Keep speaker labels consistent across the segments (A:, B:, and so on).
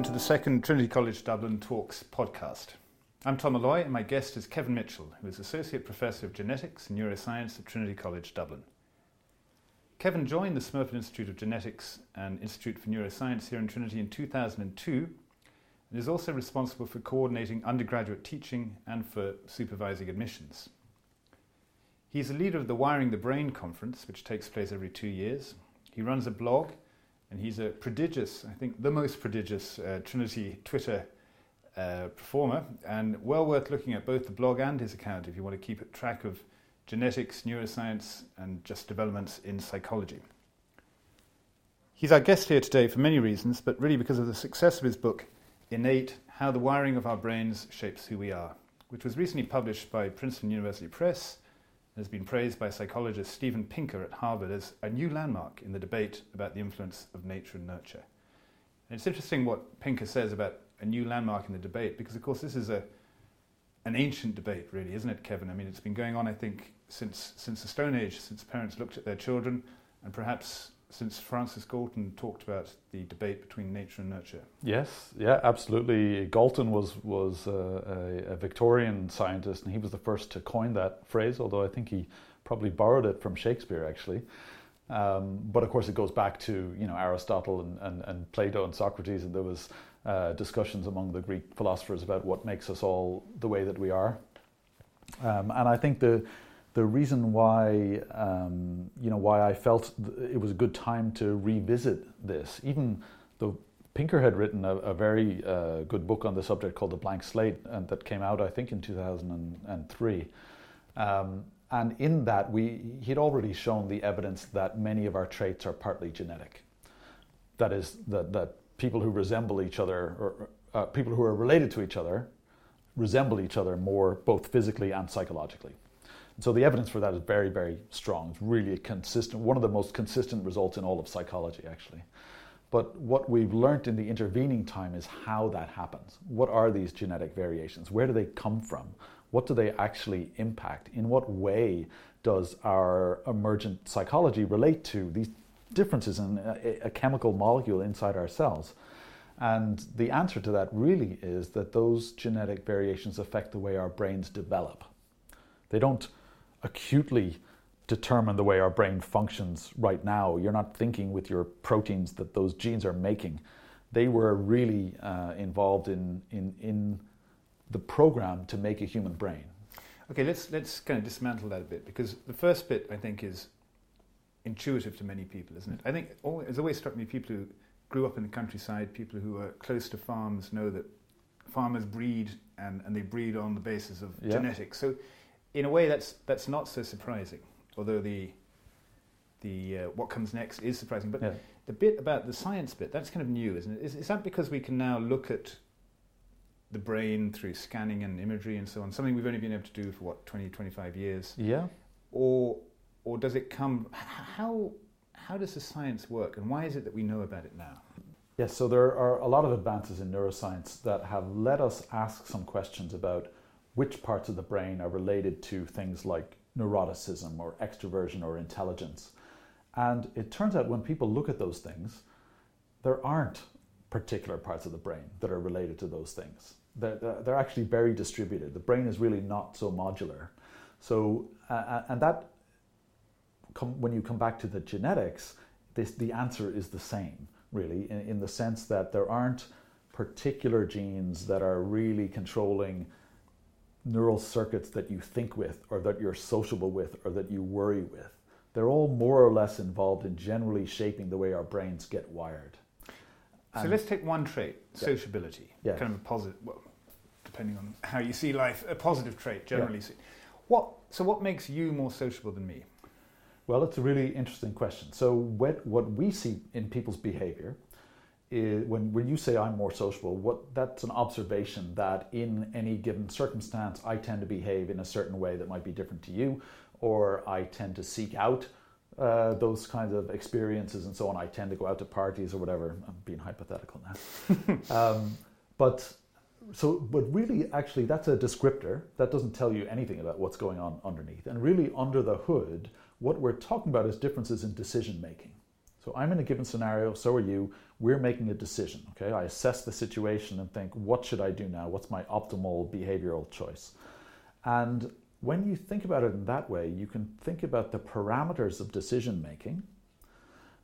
A: welcome to the second Trinity College Dublin Talks podcast. I'm Tom Molloy, and my guest is Kevin Mitchell, who is Associate Professor of Genetics and Neuroscience at Trinity College Dublin. Kevin joined the Smurfit Institute of Genetics and Institute for Neuroscience here in Trinity in 2002 and is also responsible for coordinating undergraduate teaching and for supervising admissions. He's a leader of the Wiring the Brain conference, which takes place every two years. He runs a blog, and he's a prodigious, I think the most prodigious uh, Trinity Twitter uh, performer, and well worth looking at both the blog and his account if you want to keep track of genetics, neuroscience, and just developments in psychology. He's our guest here today for many reasons, but really because of the success of his book, Innate How the Wiring of Our Brains Shapes Who We Are, which was recently published by Princeton University Press has been praised by psychologist Steven Pinker at Harvard as a new landmark in the debate about the influence of nature and nurture. And it's interesting what Pinker says about a new landmark in the debate because, of course, this is a an ancient debate, really, isn't it, Kevin? I mean, it's been going on, I think, since since the Stone Age, since parents looked at their children, and perhaps since Francis Galton talked about the debate between nature and nurture.
B: Yes, yeah, absolutely. Galton was was a, a, Victorian scientist, and he was the first to coin that phrase. Although I think he probably borrowed it from Shakespeare, actually. Um, but of course, it goes back to you know Aristotle and, and, and Plato and Socrates, and there was uh, discussions among the Greek philosophers about what makes us all the way that we are. Um, and I think the the reason why um, you know why I felt it was a good time to revisit this, even though Pinker had written a, a very uh, good book on the subject called The Blank Slate, and that came out I think in 2003. Um, and in that, we he'd already shown the evidence that many of our traits are partly genetic. That is, that, that people who resemble each other, or uh, people who are related to each other, resemble each other more both physically and psychologically. So the evidence for that is very, very strong. It's really consistent, one of the most consistent results in all of psychology, actually. But what we've learned in the intervening time is how that happens. What are these genetic variations? Where do they come from? What do they actually impact? In what way does our emergent psychology relate to these differences in a, a chemical molecule inside our cells? And the answer to that really is that those genetic variations affect the way our brains develop. They don't acutely determine the way our brain functions right now. You're not thinking with your proteins that those genes are making. They were really uh, involved in, in, in the program to make a human brain.
A: Okay, let's, let's kind of dismantle that a bit because the first bit I think is intuitive to many people, isn't it? I think it's always struck me people who grew up in the countryside, people who are close to farms know that farmers breed and, and they breed on the basis of yeah. genetics. So, in a way, that's that's not so surprising. Although the the uh, what comes next is surprising, but yeah. the bit about the science bit that's kind of new, isn't it? Is, is that because we can now look at the brain through scanning and imagery and so on, something we've only been able to do for what 20, 25 years?
B: Yeah.
A: Or or does it come? How how does the science work, and why is it that we know about it now?
B: Yes, so there are a lot of advances in neuroscience that have let us ask some questions about which parts of the brain are related to things like neuroticism or extroversion or intelligence. And it turns out when people look at those things, there aren't particular parts of the brain that are related to those things. They're, they're actually very distributed. The brain is really not so modular. So, uh, and that when you come back to the genetics, this, the answer is the same, really, in, in the sense that there aren't particular genes that are really controlling neural circuits that you think with, or that you're sociable with, or that you worry with. They're all more or less involved in generally shaping the way our brains get wired.
A: So let's take one trait, yeah. sociability, yeah. kind of a positive, well, depending on how you see life, a positive trait generally. Yeah. What, so what makes you more sociable than me?
B: Well, it's a really interesting question. So, what, what we see in people's behavior is when, when you say I'm more sociable, what that's an observation that in any given circumstance, I tend to behave in a certain way that might be different to you, or I tend to seek out uh, those kinds of experiences and so on. I tend to go out to parties or whatever. I'm being hypothetical now. um, but so, but really, actually, that's a descriptor that doesn't tell you anything about what's going on underneath. And really, under the hood, what we're talking about is differences in decision making. So I'm in a given scenario, so are you. We're making a decision. Okay, I assess the situation and think, what should I do now? What's my optimal behavioral choice? And when you think about it in that way, you can think about the parameters of decision making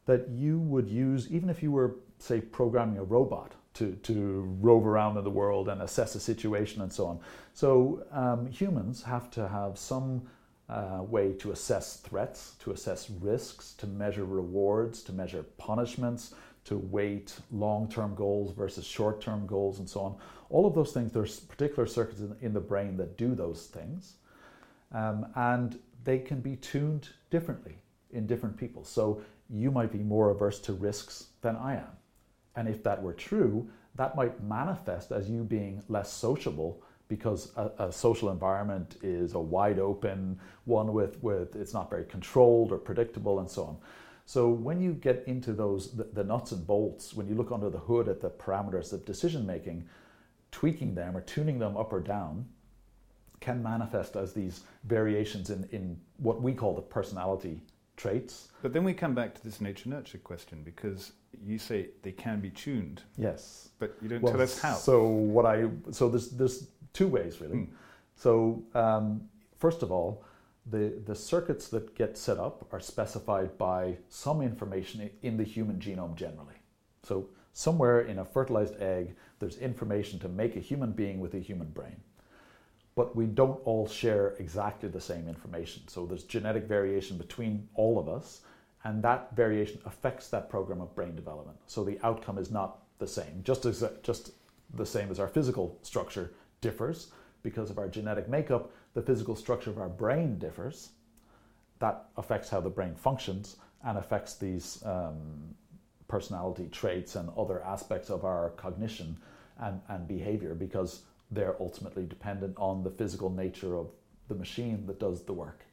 B: that you would use even if you were, say, programming a robot to, to rove around in the world and assess a situation and so on. So um, humans have to have some uh, way to assess threats, to assess risks, to measure rewards, to measure punishments, to weight long term goals versus short term goals, and so on. All of those things, there's particular circuits in, in the brain that do those things. Um, and they can be tuned differently in different people. So you might be more averse to risks than I am. And if that were true, that might manifest as you being less sociable because a, a, social environment is a wide open one with, with it's not very controlled or predictable and so on. So when you get into those the, the nuts and bolts, when you look under the hood at the parameters of decision making, tweaking them or tuning them up or down can manifest as these variations in, in what we call the personality traits.
A: But then we come back to this nature nurture question because you say they can be tuned.
B: Yes.
A: But you don't well, tell us how.
B: So what I so there's there's two ways really. Mm. So um, first of all, the the circuits that get set up are specified by some information in the human genome generally. So somewhere in a fertilized egg, there's information to make a human being with a human brain but we don't all share exactly the same information. So there's genetic variation between all of us, and that variation affects that program of brain development. So the outcome is not the same, just as just the same as our physical structure differs because of our genetic makeup. The physical structure of our brain differs. That affects how the brain functions and affects these um, personality traits and other aspects of our cognition and, and behavior because they're ultimately dependent on the physical nature of the machine that does the work.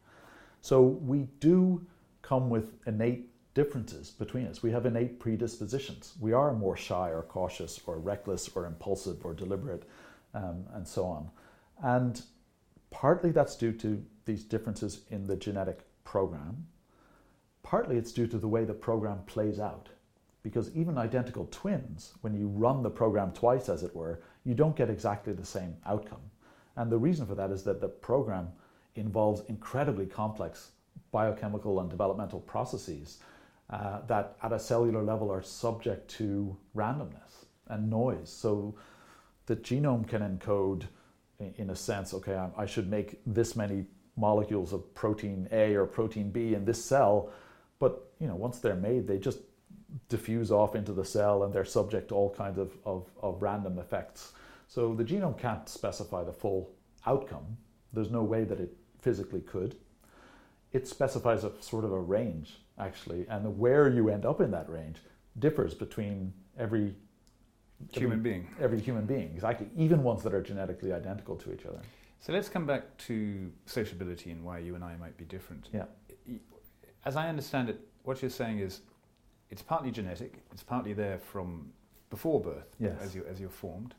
B: So we do come with innate differences between us. We have innate predispositions. We are more shy or cautious or reckless or impulsive or deliberate um, and so on. And partly that's due to these differences in the genetic program. Partly it's due to the way the program plays out. Because even identical twins, when you run the program twice, as it were, you don't get exactly the same outcome. And the reason for that is that the program involves incredibly complex biochemical and developmental processes uh, that at a cellular level are subject to randomness and noise. So the genome can encode, in a sense, okay, I should make this many molecules of protein A or protein B in this cell, but you know, once they're made, they just diffuse off into the cell and they're subject to all kinds of, of, of random effects. So the genome can't specify the full outcome. There's no way that it physically could. It specifies a sort of a range, actually, and where you end up in that range differs between every
A: human every, being.
B: Every human being, exactly, even ones that are genetically identical to each other.
A: So let's come back to sociability and why you and I might be different.
B: Yeah.
A: As I understand it, what you're saying is it's partly genetic, it's partly there from before birth
B: yes.
A: as, you, as you're formed.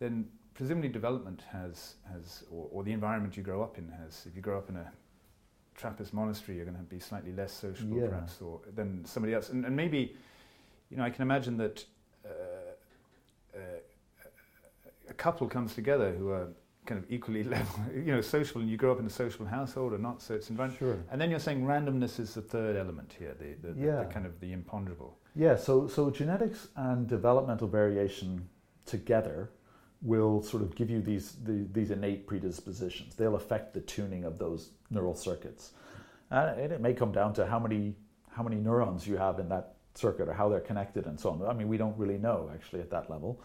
A: Then presumably development has, has or, or, the environment you grow up in has, if you grow up in a Trappist monastery, you're going to be slightly less sociable
B: yeah.
A: perhaps or, than somebody else. And, and, maybe, you know, I can imagine that uh, uh, a couple comes together who are kind of equally level, you know, social, and you grow up in a social household or not, so it's environment.
B: Sure.
A: And then you're saying randomness is the third element here, the, the, yeah. the, the kind of the imponderable.
B: Yeah, so, so genetics and developmental variation together will sort of give you these, the, these innate predispositions. They'll affect the tuning of those neural circuits. And it may come down to how many, how many neurons you have in that circuit or how they're connected and so on. I mean, we don't really know actually at that level.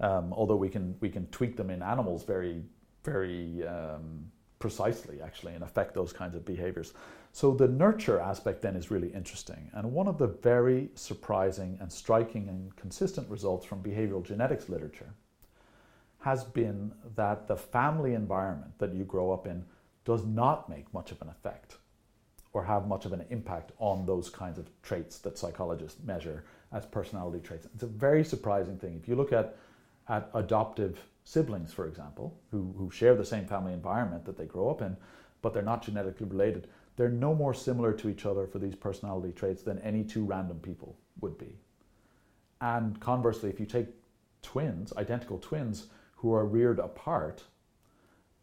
B: Um, although we can we can tweak them in animals very very um, precisely, actually, and affect those kinds of behaviors. So the nurture aspect then is really interesting. And one of the very surprising and striking and consistent results from behavioral genetics literature has been that the family environment that you grow up in does not make much of an effect or have much of an impact on those kinds of traits that psychologists measure as personality traits. It's a very surprising thing. If you look at, at adoptive siblings, for example, who, who share the same family environment that they grow up in, but they're not genetically related, they're no more similar to each other for these personality traits than any two random people would be. And conversely, if you take twins, identical twins, who are reared apart,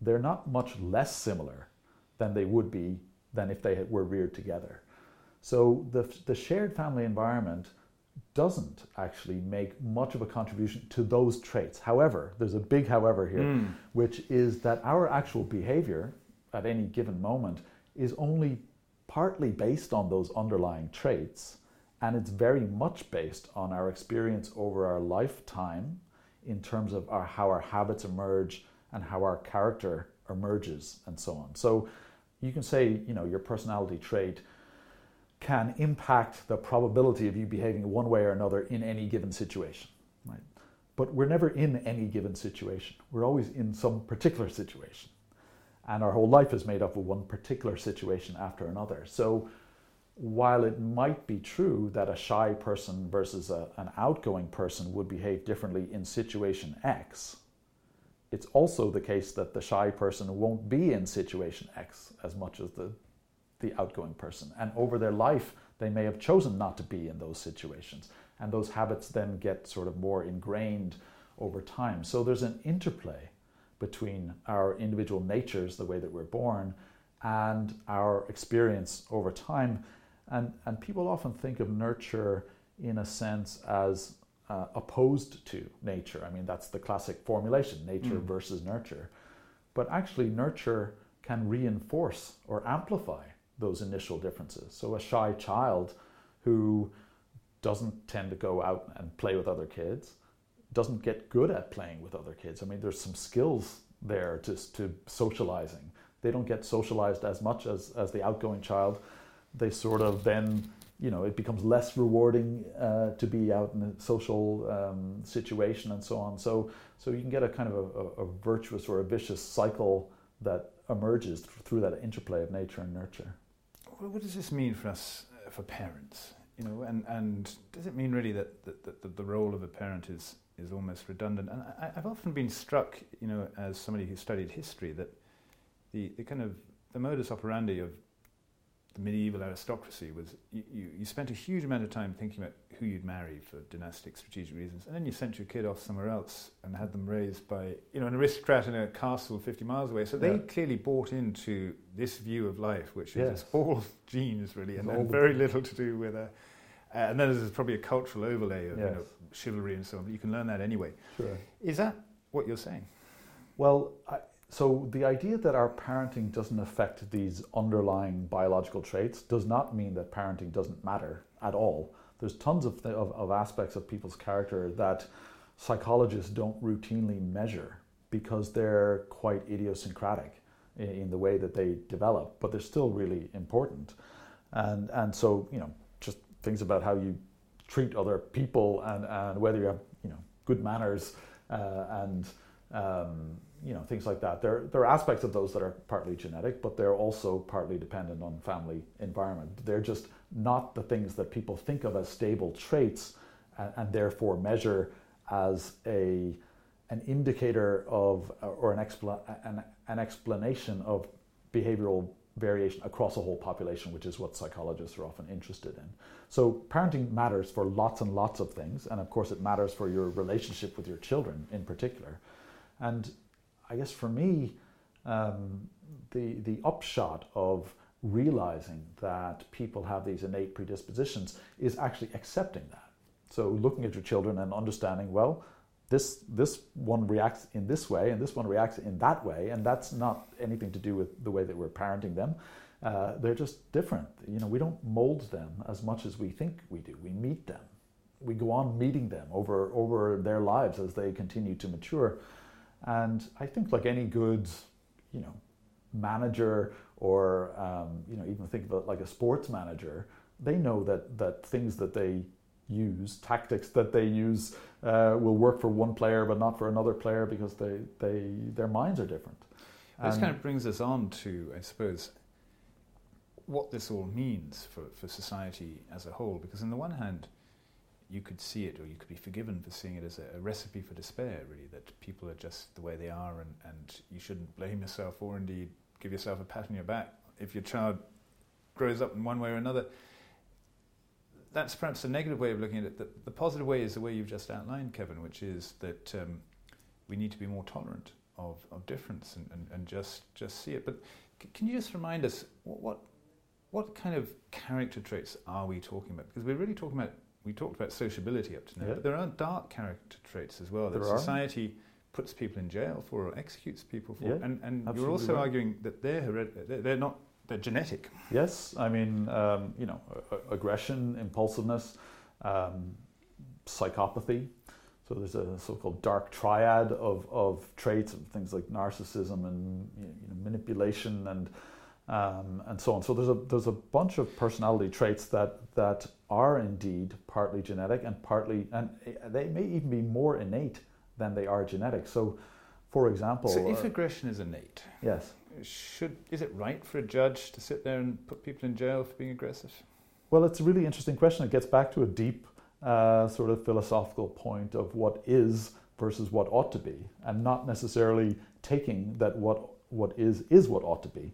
B: they're not much less similar than they would be than if they were reared together. So the, the shared family environment doesn't actually make much of a contribution to those traits. However, there's a big however here, mm. which is that our actual behavior at any given moment is only partly based on those underlying traits, and it's very much based on our experience over our lifetime in terms of our, how our habits emerge and how our character emerges and so on. So you can say, you know, your personality trait can impact the probability of you behaving one way or another in any given situation, right? But we're never in any given situation. We're always in some particular situation. And our whole life is made up of one particular situation after another. So while it might be true that a shy person versus a, an outgoing person would behave differently in situation X, it's also the case that the shy person won't be in situation X as much as the, the outgoing person. And over their life, they may have chosen not to be in those situations. And those habits then get sort of more ingrained over time. So there's an interplay between our individual natures, the way that we're born, and our experience over time. And, and people often think of nurture in a sense as uh, opposed to nature. I mean, that's the classic formulation nature mm. versus nurture. But actually, nurture can reinforce or amplify those initial differences. So, a shy child who doesn't tend to go out and play with other kids doesn't get good at playing with other kids. I mean, there's some skills there just to socializing. They don't get socialized as much as, as the outgoing child. They sort of then, you know, it becomes less rewarding uh, to be out in a social um, situation and so on. So, so you can get a kind of a, a, a virtuous or a vicious cycle that emerges through that interplay of nature and nurture.
A: What does this mean for us, uh, for parents? You know, and, and does it mean really that, that, that the role of a parent is is almost redundant. And I, have often been struck, you know, as somebody who studied history, that the, the kind of the modus operandi of the medieval aristocracy was you, you, you, spent a huge amount of time thinking about who you'd marry for dynastic strategic reasons, and then you sent your kid off somewhere else and had them raised by you know an aristocrat in a castle 50 miles away. So they yeah. clearly bought into this view of life, which yes. is all genes really, and, and very little to do with a. Uh, and then there's probably a cultural overlay of yes. you know, chivalry and so on, but you can learn that anyway.
B: Sure.
A: Is that what you're saying?
B: Well, I, so the idea that our parenting doesn't affect these underlying biological traits does not mean that parenting doesn't matter at all. There's tons of, th- of, of aspects of people's character that psychologists don't routinely measure because they're quite idiosyncratic in, in the way that they develop, but they're still really important. And, and so, you know, just things about how you treat other people and, and whether you have you know good manners uh, and um, you know things like that. There there are aspects of those that are partly genetic, but they're also partly dependent on family environment. They're just not the things that people think of as stable traits and, and therefore measure as a an indicator of or an, expla- an, an explanation of behavioral variation across a whole population, which is what psychologists are often interested in. So, parenting matters for lots and lots of things, and of course, it matters for your relationship with your children in particular. And I guess for me, um, the the upshot of realizing that people have these innate predispositions is actually accepting that. So, looking at your children and understanding, well, this this one reacts in this way and this one reacts in that way and that's not anything to do with the way that we're parenting them. Uh, they're just different. You know we don't mold them as much as we think we do. We meet them. We go on meeting them over over their lives as they continue to mature and i think like any good you know manager or um, you know even think about like a sports manager they know that that things that they use, tactics that they use uh, will work for one player but not for another player because they, they their minds are different.
A: This kind of brings us on to, I suppose, what this all means for, for society as a whole. Because on the one hand, you could see it, or you could be forgiven for seeing it as a, a, recipe for despair, really, that people are just the way they are and, and you shouldn't blame yourself or indeed give yourself a pat on your back if your child grows up in one way or another. That's perhaps a negative way of looking at it. The, the positive way is the way you've just outlined, Kevin, which is that um, we need to be more tolerant of, of difference and, and, and just, just see it. But c- can you just remind us what, what, what kind of character traits are we talking about? Because we're really talking about, we talked about sociability up to now,
B: Yeah.
A: but there are dark character traits as well that
B: There are.
A: society puts people in jail for or executes people for.
B: Yeah,
A: and and you're also
B: right.
A: arguing that they're, hered- they're they're not, they're genetic.
B: Yes, I mean, um, you know, a- aggression, impulsiveness, um, psychopathy. So there's a so-called dark triad of, of traits, of things like narcissism and you know, manipulation and um, and so on. So there's a there's a bunch of personality traits that that are indeed partly genetic and partly and they may even be more innate than they are genetic. So, for example,
A: So if
B: uh,
A: aggression is innate,
B: yes.
A: should is it right for a judge to sit there and put people in jail for being aggressive?
B: Well, it's a really interesting question. It gets back to a deep uh, sort of philosophical point of what is versus what ought to be, and not necessarily taking that what what is is what ought to be.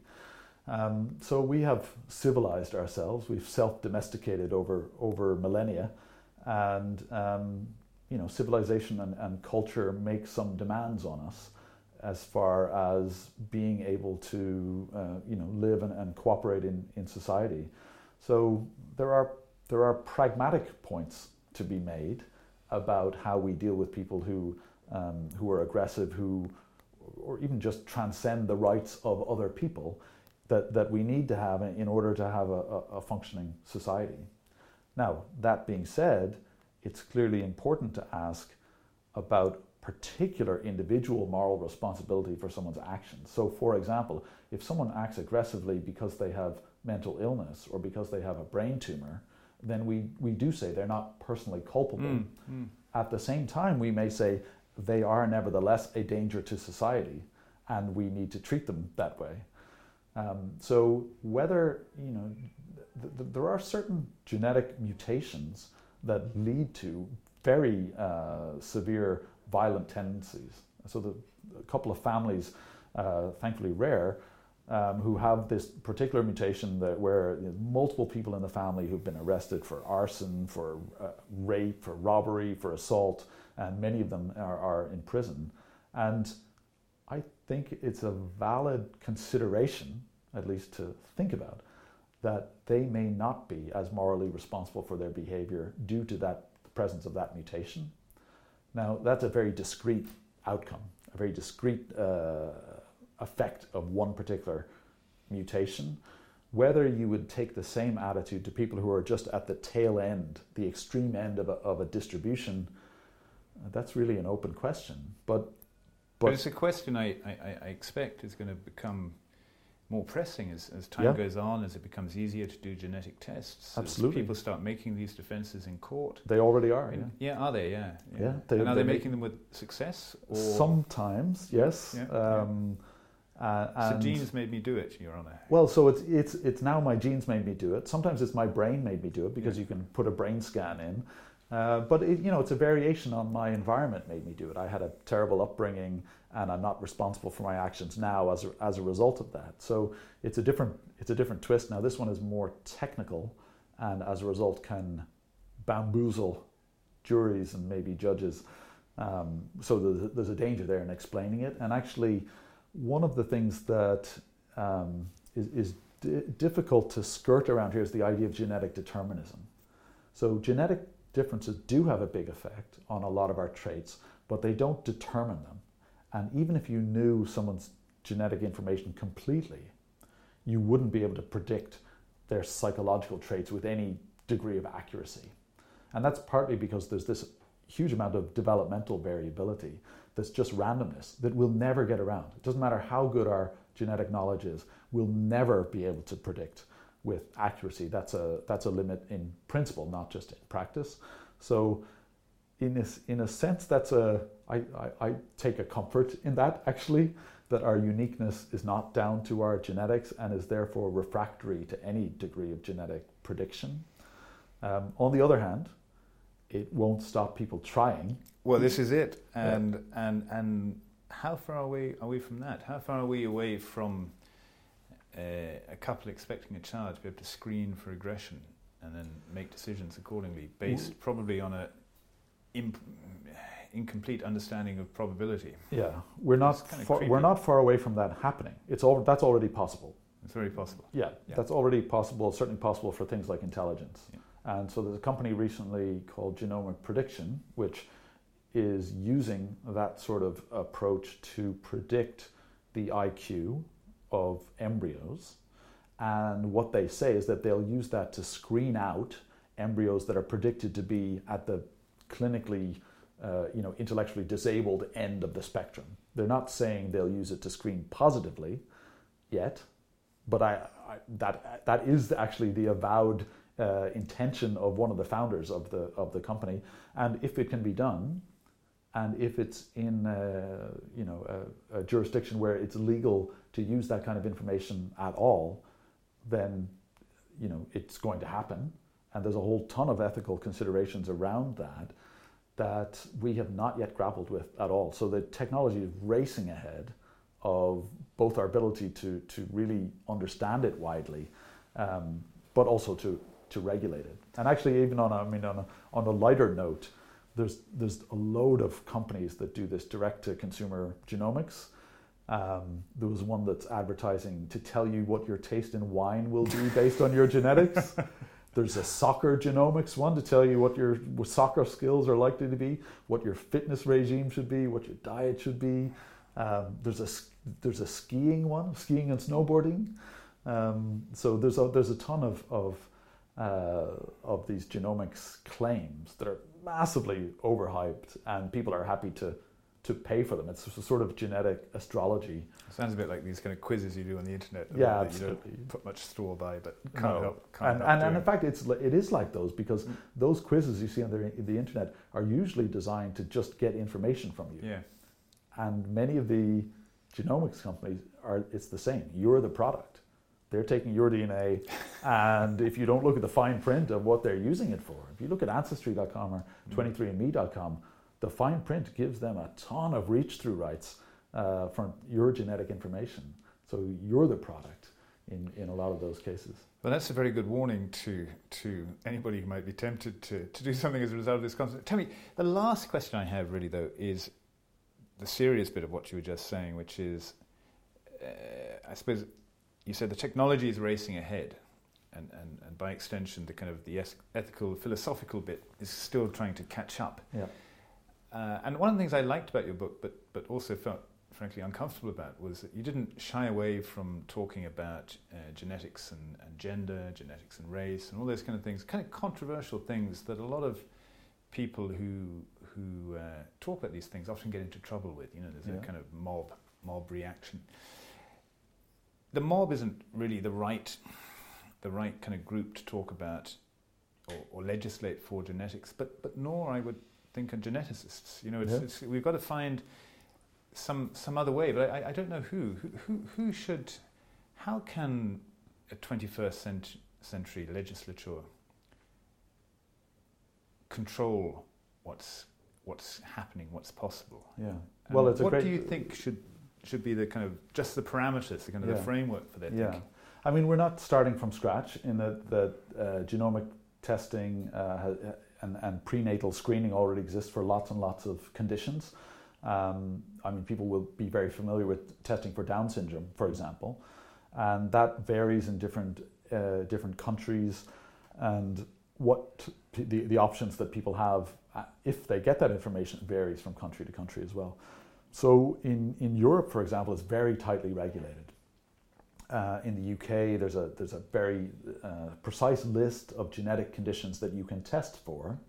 B: Um, so we have civilized ourselves. We've self-domesticated over over millennia, and um, you know, civilization and, and culture make some demands on us as far as being able to uh, you know live and, and cooperate in, in society. So there are there are pragmatic points to be made about how we deal with people who um, who are aggressive, who or even just transcend the rights of other people that, that we need to have in order to have a, a, functioning society. Now, that being said, it's clearly important to ask about particular individual moral responsibility for someone's actions. So, for example, if someone acts aggressively because they have mental illness or because they have a brain tumor, then we, we do say they're not personally culpable.
A: Mm, mm.
B: At the same time, we may say they are nevertheless a danger to society and we need to treat them that way. Um, so, whether, you know, th- th- there are certain genetic mutations that lead to very uh, severe violent tendencies. So, the, a couple of families, uh, thankfully rare, um, who have this particular mutation that where you know, multiple people in the family who've been arrested for arson, for uh, rape, for robbery, for assault, and many of them are, are in prison. And I think it's a valid consideration, at least to think about, that they may not be as morally responsible for their behavior due to that presence of that mutation. Now, that's a very discrete outcome, a very discrete uh, effect of one particular mutation. Whether you would take the same attitude to people who are just at the tail end, the extreme end of a, of a distribution, uh, that's really an open question. But,
A: But,
B: but
A: it's a question I, I, I expect is going to become more pressing as, as time
B: Yeah.
A: goes on, as it becomes easier to do genetic tests.
B: Absolutely.
A: People start making these defences in court.
B: they already are. Yeah.
A: yeah, are they? Yeah.
B: Yeah, they-
A: and are
B: they
A: they making them with success?
B: Sometimes, yes.
A: Yeah, yeah.
B: Um, uh,
A: so genes made me do it, Your Honour.
B: Well, so it's it's it's now my genes made me do it. Sometimes it's my brain made me do it because
A: Yeah.
B: you can put a brain scan in. Uh, but it, you know, it's a variation on my environment made me do it. I had a terrible upbringing, and I'm not responsible for my actions now as a, as a result of that. So it's a different it's a different twist. Now this one is more technical, and as a result can bamboozle juries and maybe judges. Um, so there's, there's a danger there in explaining it. And actually, one of the things that um, is, is di- difficult to skirt around here is the idea of genetic determinism. So genetic differences do have a big effect on a lot of our traits, but they don't determine them. And even if you knew someone's genetic information completely, you wouldn't be able to predict their psychological traits with any degree of accuracy. And that's partly because there's this huge amount of developmental variability that's just randomness that we'll never get around. It doesn't matter how good our genetic knowledge is, we'll never be able to predict with accuracy. That's a that's a limit in principle, not just in practice. So in a, in a sense that's a I, I, I take a comfort in that actually that our uniqueness is not down to our genetics and is therefore refractory to any degree of genetic prediction. Um, on the other hand, it won't stop people trying.
A: Well, this is it.
B: Yeah.
A: And and and how far away are we from that? How far are we away from a, a couple expecting a child to be able to screen for aggression and then make decisions accordingly, based mm. probably on a imp- incomplete understanding of probability.
B: Yeah, we're not far, we're not far away from that happening. It's all that's already possible.
A: It's very possible.
B: Yeah, yeah. that's already possible. Certainly possible for things like intelligence. Yeah. And so there's a company recently called Genomic Prediction, which is using that sort of approach to predict the IQ of embryos. And what they say is that they'll use that to screen out embryos that are predicted to be at the clinically, uh, you know, intellectually disabled end of the spectrum. They're not saying they'll use it to screen positively yet, but I, I that that is actually the avowed uh, intention of one of the founders of the of the company. And if it can be done, and if it's in a, you know a, a, jurisdiction where it's legal to use that kind of information at all, then you know it's going to happen. And there's a whole ton of ethical considerations around that that we have not yet grappled with at all. So the technology is racing ahead of both our ability to to really understand it widely, um, but also to to regulate it. And actually, even on a, I mean on a, on a lighter note there's there's a load of companies that do this direct to consumer genomics. Um, there was one that's advertising to tell you what your taste in wine will be based on your genetics. There's a soccer genomics one to tell you what your soccer skills are likely to be, what your fitness regime should be, what your diet should be. Um, there's a there's a skiing one, skiing and snowboarding. Um, so there's a there's a ton of of uh, of these genomics claims that are massively overhyped, and people are happy to to pay for them. It's a sort of genetic astrology.
A: It sounds a bit like these kind of quizzes you do on the internet.
B: Yeah, absolutely.
A: You don't put much store by, but can't
B: no.
A: help. Can't
B: and,
A: help
B: and, and, in fact, it's it is like those because mm. those quizzes you see on the, the internet are usually designed to just get information from you.
A: Yeah.
B: And many of the genomics companies are it's the same. You're the product. They're taking your DNA, and if you don't look at the fine print of what they're using it for, if you look at Ancestry.com or 23andMe.com, the fine print gives them a ton of reach through rights uh, from your genetic information. So you're the product in, in a lot of those cases.
A: Well, that's a very good warning to, to anybody who might be tempted to, to do something as a result of this concept. Tell me, the last question I have really, though, is the serious bit of what you were just saying, which is, uh, I suppose, you said the technology is racing ahead, and, and, and by extension, the kind of the ethical, philosophical bit is still trying to catch up.
B: Yeah.
A: Uh, and one of the things I liked about your book, but but also felt frankly uncomfortable about, was that you didn't shy away from talking about uh, genetics and, and gender, genetics and race, and all those kind of things, kind of controversial things that a lot of people who who uh, talk about these things often get into trouble with. You know, there's yeah. a kind of mob mob reaction the mob isn't really the right the right kind of group to talk about or, or legislate for genetics, but but nor I would think are geneticists. You know, it's, yeah. it's, we've got to find some some other way, but I, I don't know who. who who who should how can a 21st cent- century legislature control what's what's happening, what's possible?
B: Yeah.
A: well, it's what do you think should should be the kind of just the parameters, the kind of
B: yeah.
A: the framework for their
B: yeah.
A: thinking.
B: I mean, we're not starting from scratch in that the uh, genomic testing uh, and, and, prenatal screening already exists for lots and lots of conditions. Um, I mean, people will be very familiar with testing for Down syndrome, for example, and that varies in different uh, different countries, and what the, the options that people have uh, if they get that information varies from country to country as well. So in, in Europe, for example, it's very tightly regulated. Uh, in the UK, there's a, there's a very uh, precise list of genetic conditions that you can test for.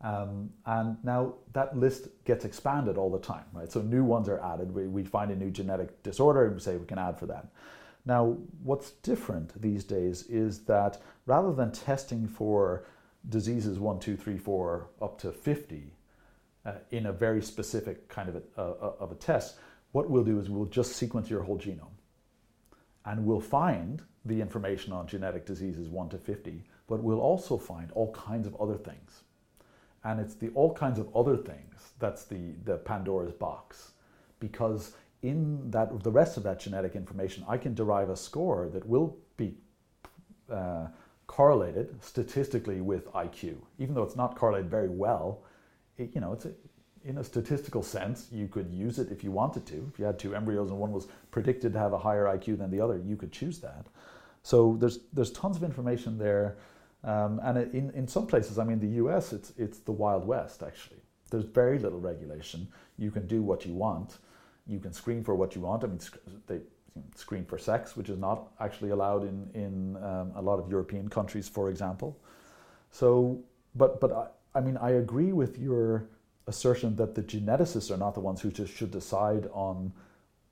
B: Um, and now that list gets expanded all the time, right? So new ones are added. We, we find a new genetic disorder and we say we can add for that. Now, what's different these days is that rather than testing for diseases 1, 2, 3, 4, up to 50, uh, in a very specific kind of a, uh, of a test, what we'll do is we'll just sequence your whole genome. And we'll find the information on genetic diseases 1 to 50, but we'll also find all kinds of other things. And it's the all kinds of other things that's the, the Pandora's box. Because in that the rest of that genetic information, I can derive a score that will be uh, correlated statistically with IQ, even though it's not correlated very well. You know, it's a, in a statistical sense, you could use it if you wanted to. If you had two embryos and one was predicted to have a higher IQ than the other, you could choose that. So there's there's tons of information there, um, and in in some places, I mean, the U.S. it's it's the wild west actually. There's very little regulation. You can do what you want. You can screen for what you want. I mean, they screen for sex, which is not actually allowed in in um, a lot of European countries, for example. So, but but I, I mean, I agree with your assertion that the geneticists are not the ones who just should decide on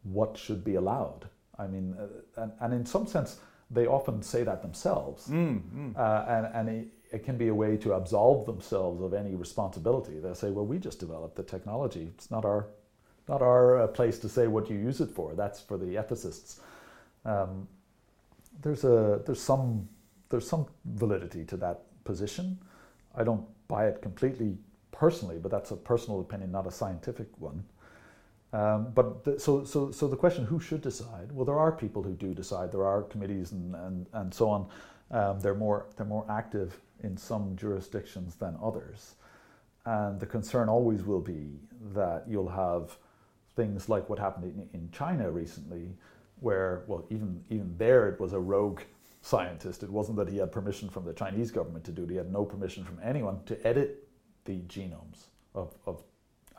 B: what should be allowed. I mean, uh, and, and in some sense, they often say that themselves, mm, mm. Uh, and, and it, it, can be a way to absolve themselves of any responsibility. They say, "Well, we just developed the technology; it's not our not our uh, place to say what you use it for. That's for the ethicists." Um, there's a there's some there's some validity to that position. I don't buy it completely personally, but that's a personal opinion, not a scientific one. Um, but the, so, so, so the question, who should decide? Well, there are people who do decide. There are committees and, and, and so on. Um, they're more they're more active in some jurisdictions than others, and the concern always will be that you'll have things like what happened in, in China recently, where well even even there it was a rogue scientist. It wasn't that he had permission from the Chinese government to do it. He had no permission from anyone to edit the genomes of, of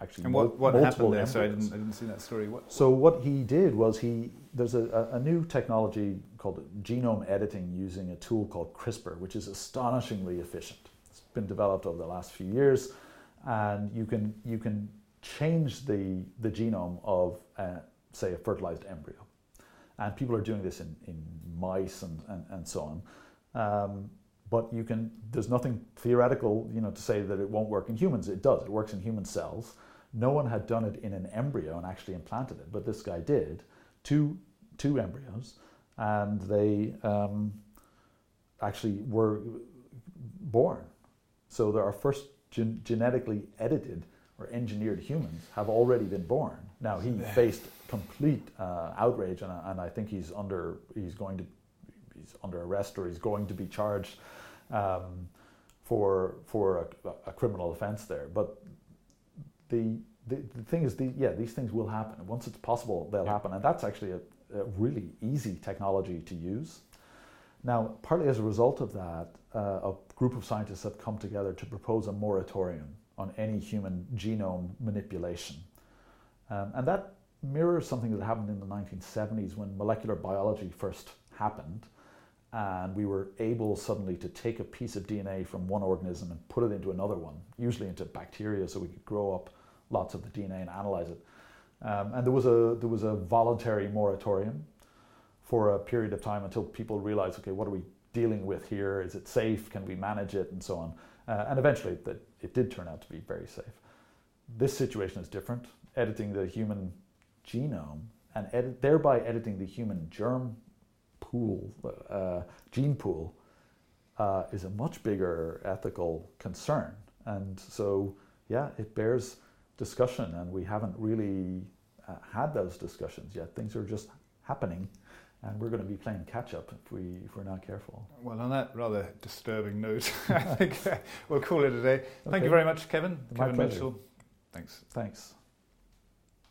B: actually
A: and what, what happened there? So I didn't, I didn't see that story. What?
B: So what he did was he there's a, a new technology called genome editing using a tool called CRISPR, which is astonishingly efficient. It's been developed over the last few years, and you can you can change the the genome of uh, say a fertilized embryo, and people are doing this in, in mice and, and, and so on. Um, but you can there's nothing theoretical you know to say that it won't work in humans it does it works in human cells no one had done it in an embryo and actually implanted it, but this guy did. Two, two embryos, and they um, actually were born. So our first gen- genetically edited or engineered humans have already been born. Now he faced complete uh, outrage, and, and, I think he's under he's going to he's under arrest or he's going to be charged um, for for a, a, criminal offense there. But the, the, the thing is, the, yeah, these things will happen. Once it's possible, they'll yeah. happen. And that's actually a, a, really easy technology to use. Now, partly as a result of that, uh, a group of scientists have come together to propose a moratorium on any human genome manipulation. Um, and that mirrors something that happened in the 1970s when molecular biology first happened. And we were able suddenly to take a piece of DNA from one organism and put it into another one, usually into bacteria, so we could grow up lots of the DNA and analyze it. Um, and there was a there was a voluntary moratorium for a period of time until people realized, okay, what are we dealing with here? Is it safe? Can we manage it? And so on. Uh, and eventually, that it did turn out to be very safe. This situation is different. Editing the human genome and edit, thereby editing the human germ pool, uh, gene pool, uh, is a much bigger ethical concern. And so, yeah, it bears discussion, and we haven't really uh, had those discussions yet. Things are just happening, and we're going to be playing catch up if we if we're not careful.
A: Well, on that rather disturbing note, I think uh, we'll call it a day. Thank okay. you very much, Kevin.
B: My
A: Kevin
B: pleasure.
A: Mitchell. Thanks.
B: Thanks.